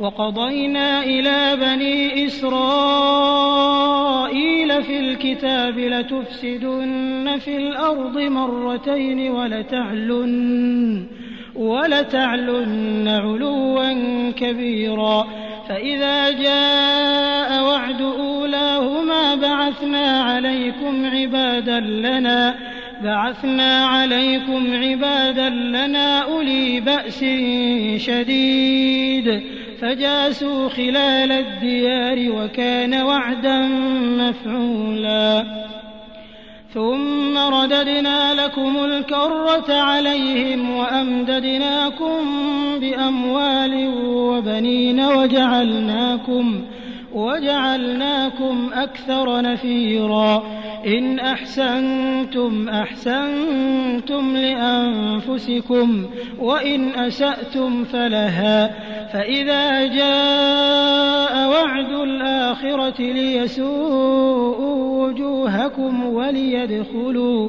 وقضينا إلى بني إسرائيل في الكتاب لتفسدن في الأرض مرتين ولتعلن ولتعلن علوا كبيرا. فإذا جاء وعد أولاهما بعثنا عليكم عبادا لنا بعثنا عليكم عبادا لنا أولي بأس شديد. فجاسوا خلال الديار وكان وعدا مفعولا. ثم رددنا لكم الكرة عليهم وأمددناكم بأموال وبنين وجعلناكم وجعلناكم أكثر نفيرا. إن أحسنتم أحسنتم لأنفسكم وإن أسأتم فلها. فإذا جاء وعد الآخرة ليسوءوا وجوهكم وليدخلوا.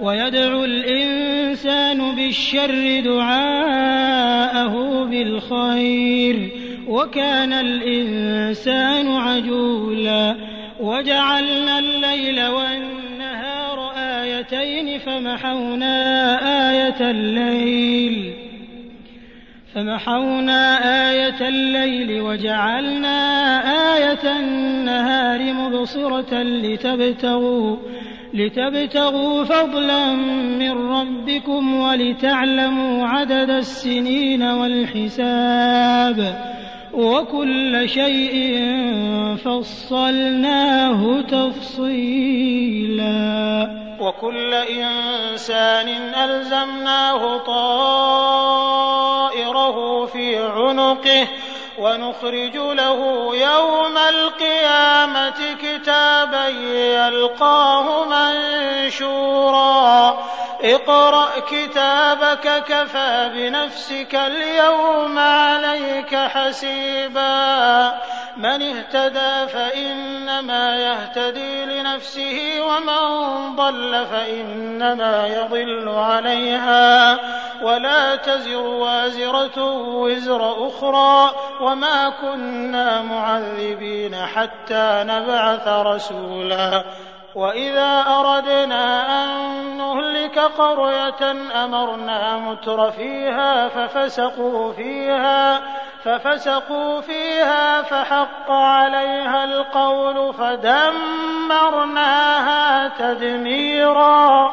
ويدعو الإنسان بالشر دعاءه بالخير وكان الإنسان عجولا. وجعلنا الليل والنهار آيتين فمحونا آية الليل. فمحونا آية الليل وجعلنا آية النهار مبصرة لتبتغوا لتبتغوا فضلا من ربكم ولتعلموا عدد السنين والحساب وكل شيء فصلناه تفصيلا. وكل إنسان ألزمناه طائره في عنقه ونخرج له يوم القيامة كتابا يلقاه منشورا. اقرأ كتابك كفى بنفسك اليوم عليك حسيبا. من اهتدى فإنما يهتدي لنفسه ومن ضل فإنما يضل عليها. ولا تزر وازرة وزر أخرى. وما كنا معذبين حتى نبعث رسولا. وإذا أردنا أن نهلك قرية أمرنا متر فيها ففسقوا فيها ففسقوا فيها فحق عليها القول فدمرناها تدميرا.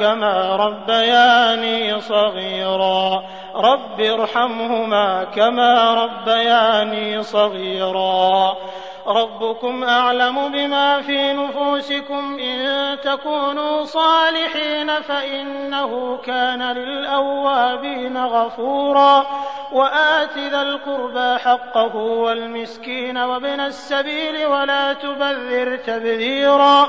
كما ربياني صغيرا. رب ارحمهما كما ربياني صغيرا. ربكم أعلم بما في نفوسكم. إن تكونوا صالحين فإنه كان للأوابين غفورا. وآت ذا القربى حقه والمسكين وابن السبيل ولا تبذر تبذيرا.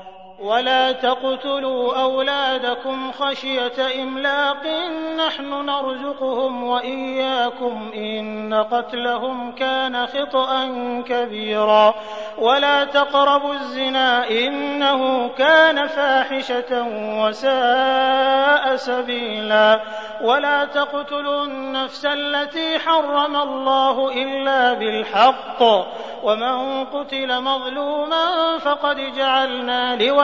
ولا تقتلوا أولادكم خشية إملاق نحن نرزقهم وإياكم إن قتلهم كان خطأ كبيرا ولا تقربوا الزنا إنه كان فاحشة وساء سبيلا ولا تقتلوا النفس التي حرم الله إلا بالحق ومن قتل مظلوما فقد جعلنا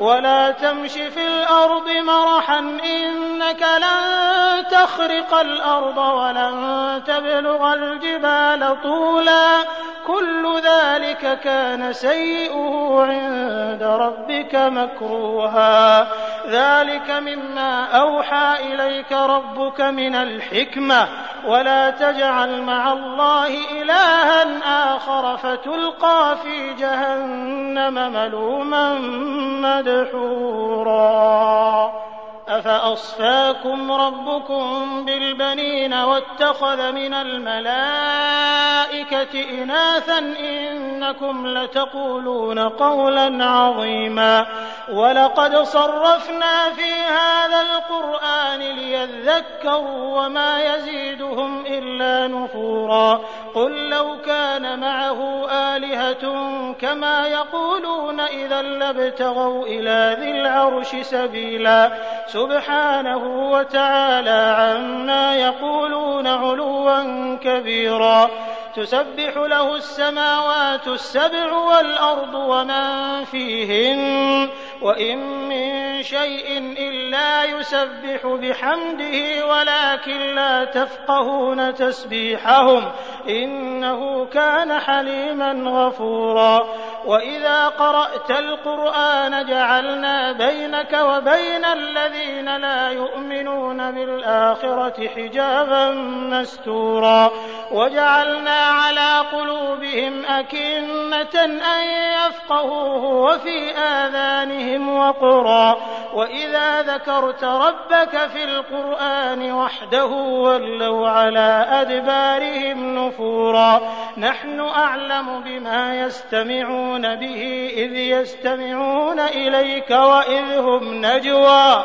ولا تمش في الأرض مرحا إنك لن تخرق الأرض ولن تبلغ الجبال طولا. كل ذلك كان سيئه عند ربك مكروها. ذلك مما أوحى إليك ربك من الحكمة. ولا تجعل مع الله إلها آخر فتلقى في جهنم ملوما مدحورا. أفأصفاكم ربكم بالبنين واتخذ من الملائكة إناثا إنكم لتقولون قولا عظيما. ولقد صرفنا في هذا القرآن ليذكروا وما يزيدهم إلا نفورا. قل لو كان معه آلهة كما يقولون إذا لابتغوا إلى ذي العرش سبيلا. سبحانه وتعالى عما يقولون علوا كبيرا. تسبح له السماوات السبع والأرض ومن فيهن. وإن من شيء إلا يسبح بحمده ولكن لا تفقهون تسبيحهم إنه كان حليما غفورا وإذا قرأت القرآن جعلنا بينك وبين الذين لا يؤمنون بالآخرة حجابا مستورا وجعلنا على قلوبهم أكنة أن يفقهوه وفي آذانهم وقرا وإذا ذكرت ربك في القرآن وحده ولوا على أدبارهم نفورا. نحن أعلم بما يستمعون به إذ يستمعون إليك وإذ هم نجوى.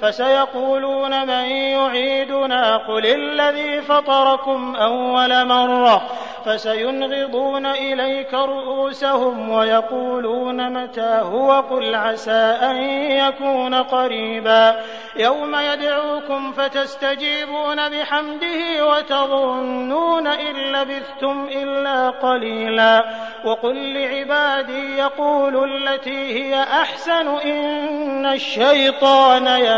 فسيقولون من يعيدنا قل الذي فطركم أول مرة فسينغضون إليك رؤوسهم ويقولون متى هو قل عسى أن يكون قريبا يوم يدعوكم فتستجيبون بحمده وتظنون إن لبثتم إلا قليلا وقل لعبادي يقولوا التي هي أحسن إن الشيطان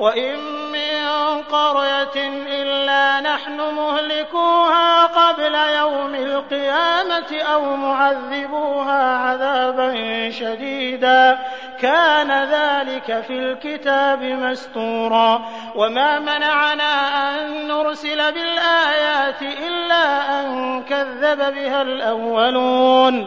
وإن من قرية إلا نحن مهلكوها قبل يوم القيامة أو معذبوها عذابا شديدا. كان ذلك في الكتاب مستورا. وما منعنا أن نرسل بالآيات إلا أن كذب بها الأولون.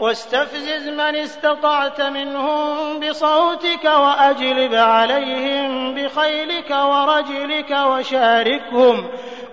واستفزز من استطعت منهم بصوتك وأجلب عليهم بخيلك ورجلك وشاركهم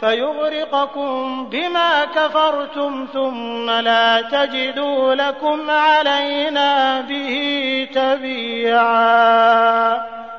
فيغرقكم بما كفرتم ثم لا تجدوا لكم علينا به تبيعا.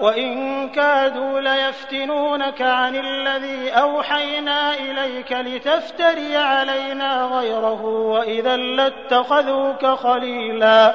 وإن كادوا ليفتنونك عن الذي أوحينا إليك لتفتري علينا غيره وإذا لاتخذوك خليلا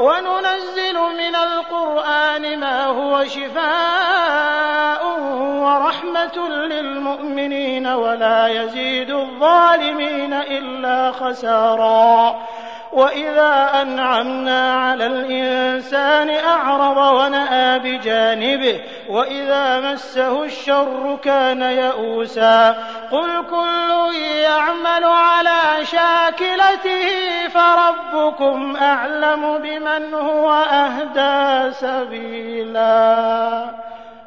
وننزل من القرآن ما هو شفاء ورحمة للمؤمنين ولا يزيد الظالمين إلا خسارا. وإذا أنعمنا على الإنسان أعرض ونأى بجانبه وإذا مسه الشر كان يئوسا. قل كل يعمل على شاكلته فربكم أعلم بمن هو أهدى سبيلا.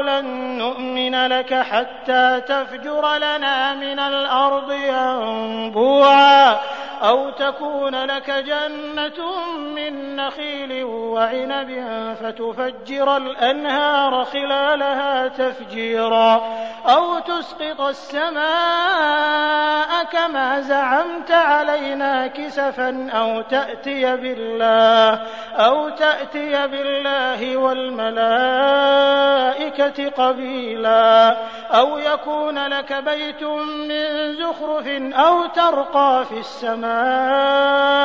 لن نؤمن لك حتى تفجر لنا من الأرض ينبوعا أو تكون لك جنة من نخيل وعنب فتفجر الأنهار خلالها تفجيرا أو تسقط السماء كما زعمت علينا كسفا أو تأتي بالله أو تأتي بالله والملائكة قبيلا أو يكون لك بيت من زخرف أو ترقى في السماء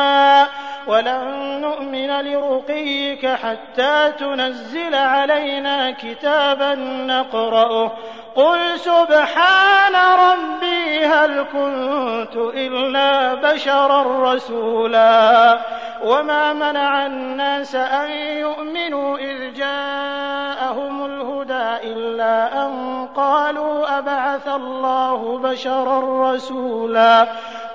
ولن نؤمن لرقيك حتى تنزل علينا كتابا نقرأه قل سبحان ربي هل كنت إلا بشرا رسولا وما منع الناس أن يؤمنوا إذ جاءهم الهدى إلا أن قالوا أبعث الله بشرا رسولا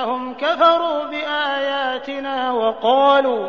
بأنهم كفروا بآياتنا وقالوا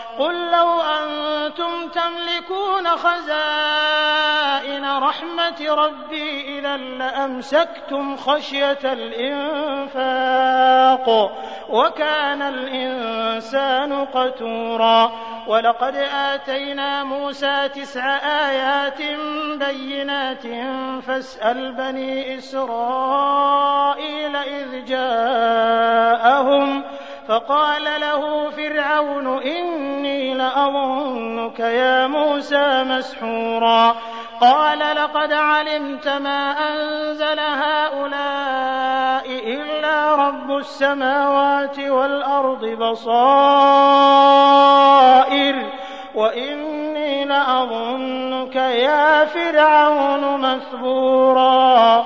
قل لو أنتم تملكون خزائن رحمة ربي إذا لأمسكتم خشية الإنفاق وكان الإنسان قتورا ولقد آتينا موسى تسع آيات بينات فاسأل بني إسرائيل إذ جاءهم فقال له فرعون إني لأظنك يا موسى مسحورا. قال لقد علمت ما أنزل هؤلاء إلا رب السماوات والأرض بصائر. وإني لأظنك يا فرعون مثبورا.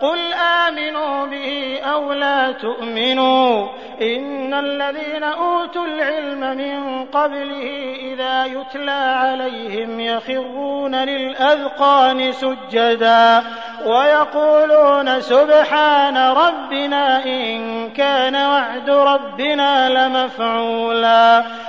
قل آمنوا به أو لا تؤمنوا إن الذين أوتوا العلم من قبله إذا يتلى عليهم يخرون للأذقان سجدا ويقولون سبحان ربنا إن كان وعد ربنا لمفعولا